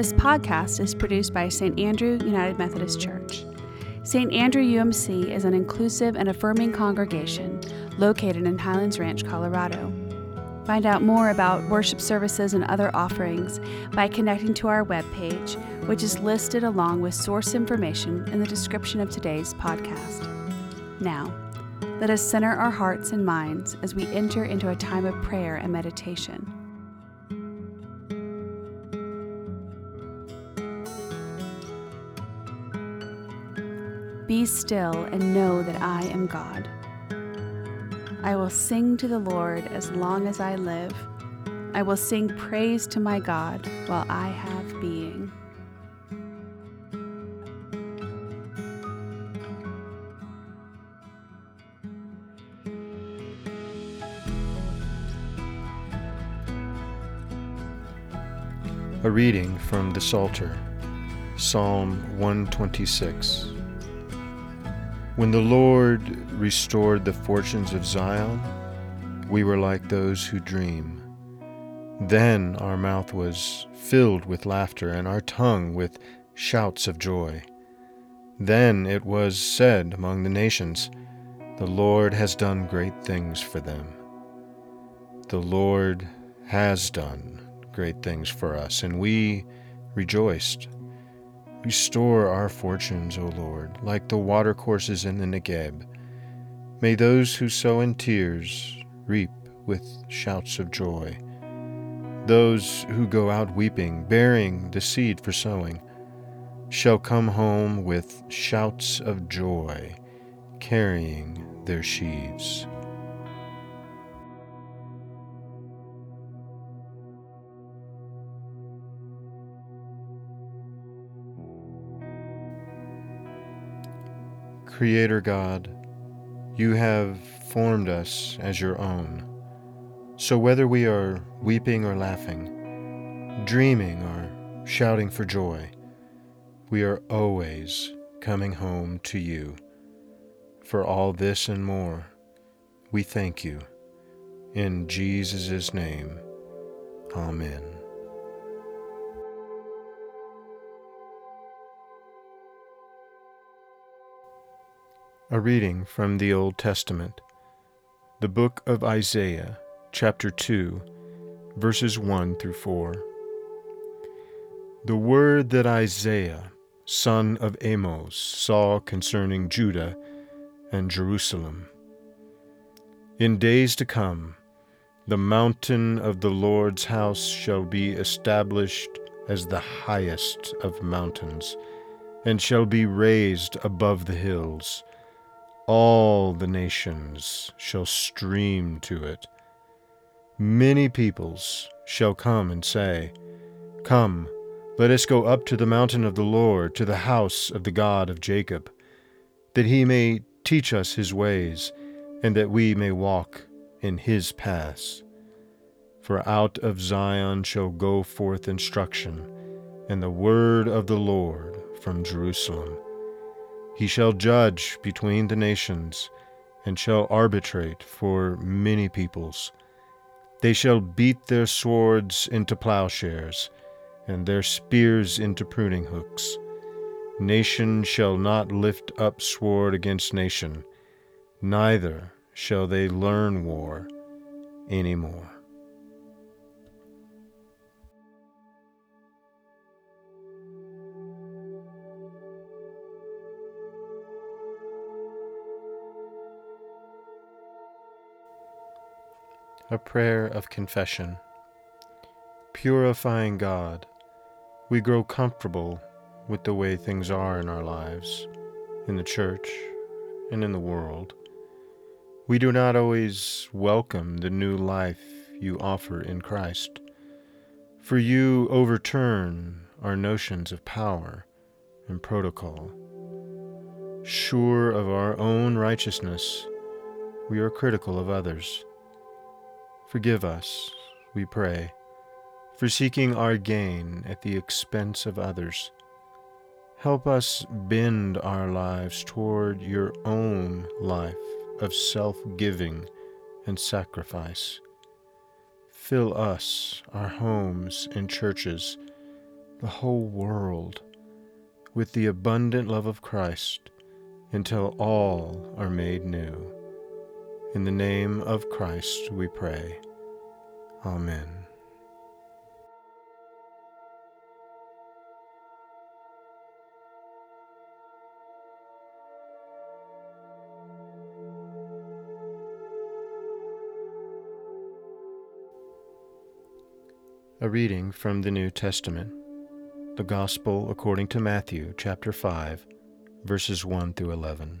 This podcast is produced by St. Andrew United Methodist Church. St. Andrew UMC is an inclusive and affirming congregation located in Highlands Ranch, Colorado. Find out more about worship services and other offerings by connecting to our webpage, which is listed along with source information in the description of today's podcast. Now, let us center our hearts and minds as we enter into a time of prayer and meditation. Be still and know that I am God. I will sing to the Lord as long as I live. I will sing praise to my God while I have being. A reading from the Psalter, Psalm 126. When the Lord restored the fortunes of Zion, we were like those who dream. Then our mouth was filled with laughter and our tongue with shouts of joy. Then it was said among the nations, The Lord has done great things for them. The Lord has done great things for us, and we rejoiced. Restore our fortunes, O Lord, like the watercourses in the Negeb. May those who sow in tears reap with shouts of joy. Those who go out weeping, bearing the seed for sowing, shall come home with shouts of joy, carrying their sheaves. Creator God, you have formed us as your own. So whether we are weeping or laughing, dreaming or shouting for joy, we are always coming home to you. For all this and more, we thank you. In Jesus' name, Amen. A reading from the Old Testament, the book of Isaiah, chapter 2, verses 1 through 4. The word that Isaiah, son of Amos, saw concerning Judah and Jerusalem. In days to come, the mountain of the Lord's house shall be established as the highest of mountains, and shall be raised above the hills all the nations shall stream to it. Many peoples shall come and say, Come, let us go up to the mountain of the Lord, to the house of the God of Jacob, that he may teach us his ways, and that we may walk in his paths. For out of Zion shall go forth instruction, and the word of the Lord from Jerusalem. He shall judge between the nations, and shall arbitrate for many peoples. They shall beat their swords into plowshares, and their spears into pruning hooks. Nation shall not lift up sword against nation, neither shall they learn war any more. A prayer of confession. Purifying God, we grow comfortable with the way things are in our lives, in the church, and in the world. We do not always welcome the new life you offer in Christ, for you overturn our notions of power and protocol. Sure of our own righteousness, we are critical of others Forgive us, we pray, for seeking our gain at the expense of others. Help us bend our lives toward your own life of self giving and sacrifice. fill us, our homes and churches, the whole world, with the abundant love of Christ until all are made new. In the name of Christ we pray. Amen. A reading from the New Testament, the Gospel according to Matthew, chapter 5, verses 1 through 11.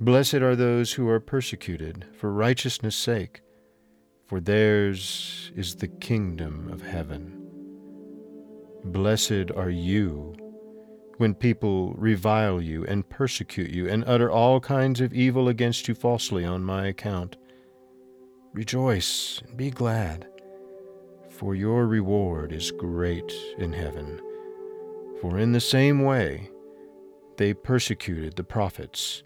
Blessed are those who are persecuted for righteousness' sake, for theirs is the kingdom of heaven. Blessed are you when people revile you and persecute you and utter all kinds of evil against you falsely on my account. Rejoice and be glad for your reward is great in heaven. For in the same way they persecuted the prophets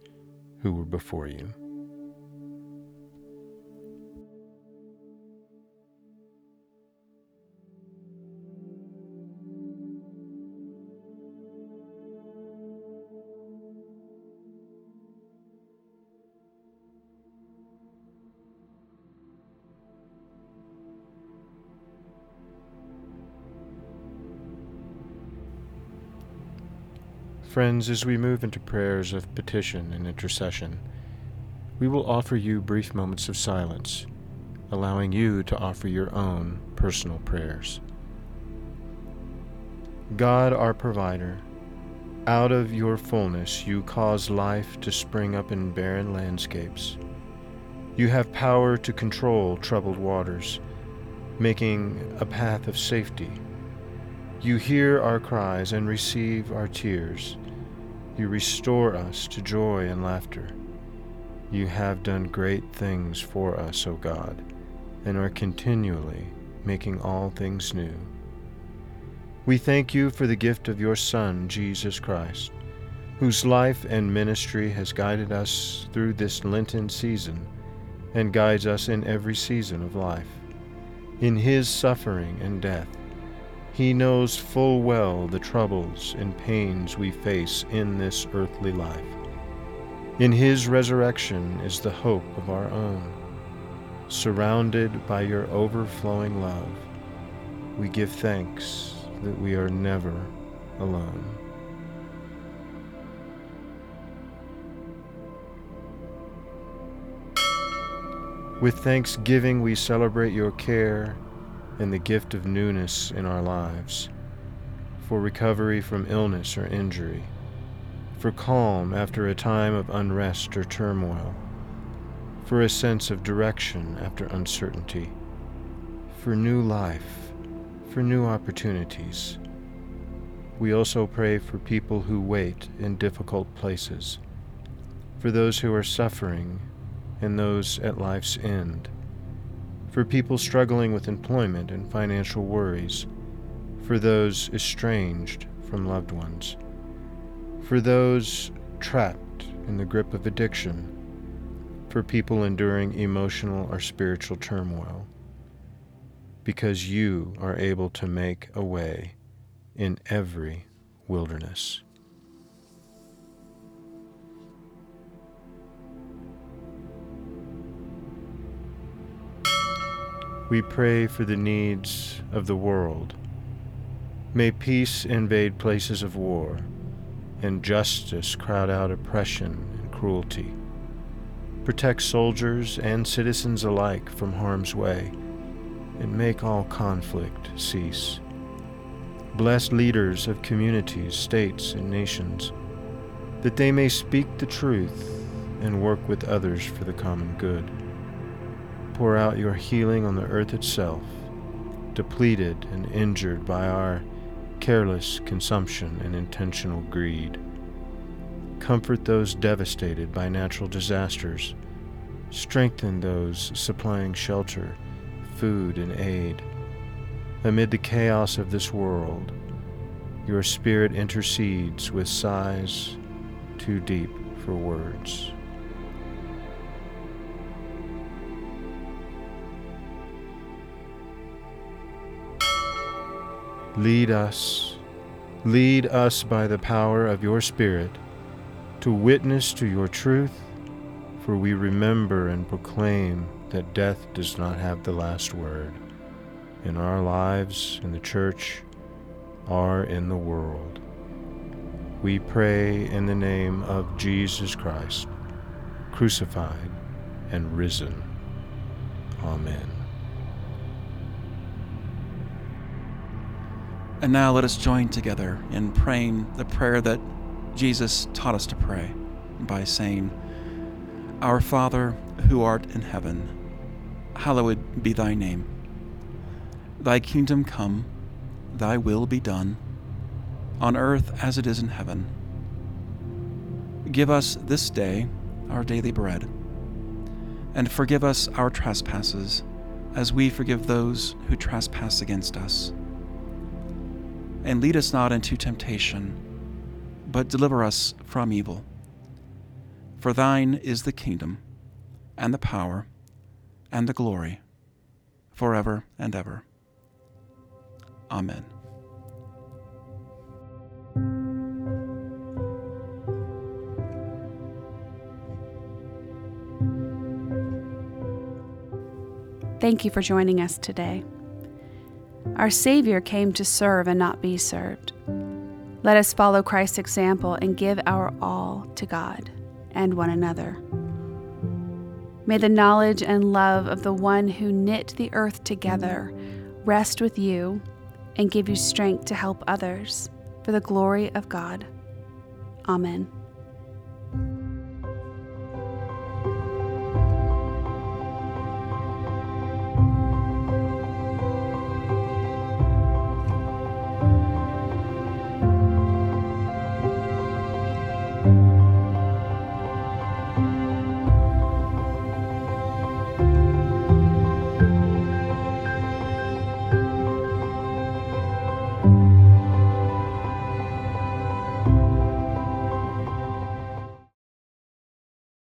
who were before you. Friends, as we move into prayers of petition and intercession, we will offer you brief moments of silence, allowing you to offer your own personal prayers. God, our provider, out of your fullness you cause life to spring up in barren landscapes. You have power to control troubled waters, making a path of safety. You hear our cries and receive our tears you restore us to joy and laughter. You have done great things for us, O God, and are continually making all things new. We thank you for the gift of your Son, Jesus Christ, whose life and ministry has guided us through this Lenten season and guides us in every season of life. In his suffering and death, he knows full well the troubles and pains we face in this earthly life. In His resurrection is the hope of our own. Surrounded by your overflowing love, we give thanks that we are never alone. With thanksgiving, we celebrate your care and the gift of newness in our lives, for recovery from illness or injury, for calm after a time of unrest or turmoil, for a sense of direction after uncertainty, for new life, for new opportunities. We also pray for people who wait in difficult places, for those who are suffering and those at life's end for people struggling with employment and financial worries, for those estranged from loved ones, for those trapped in the grip of addiction, for people enduring emotional or spiritual turmoil, because you are able to make a way in every wilderness. We pray for the needs of the world. May peace invade places of war, and justice crowd out oppression and cruelty. Protect soldiers and citizens alike from harm's way, and make all conflict cease. Bless leaders of communities, states, and nations, that they may speak the truth and work with others for the common good pour out your healing on the earth itself, depleted and injured by our careless consumption and intentional greed. Comfort those devastated by natural disasters. Strengthen those supplying shelter, food, and aid. Amid the chaos of this world, your Spirit intercedes with sighs too deep for words. Lead us, lead us by the power of your Spirit to witness to your truth, for we remember and proclaim that death does not have the last word in our lives, in the church, or in the world. We pray in the name of Jesus Christ, crucified and risen. Amen. And now let us join together in praying the prayer that Jesus taught us to pray by saying, Our Father, who art in heaven, hallowed be thy name. Thy kingdom come, thy will be done, on earth as it is in heaven. Give us this day our daily bread, and forgive us our trespasses, as we forgive those who trespass against us and lead us not into temptation, but deliver us from evil. For thine is the kingdom, and the power, and the glory, forever and ever. Amen. Thank you for joining us today. Our Savior came to serve and not be served. Let us follow Christ's example and give our all to God and one another. May the knowledge and love of the one who knit the earth together rest with you and give you strength to help others for the glory of God. Amen.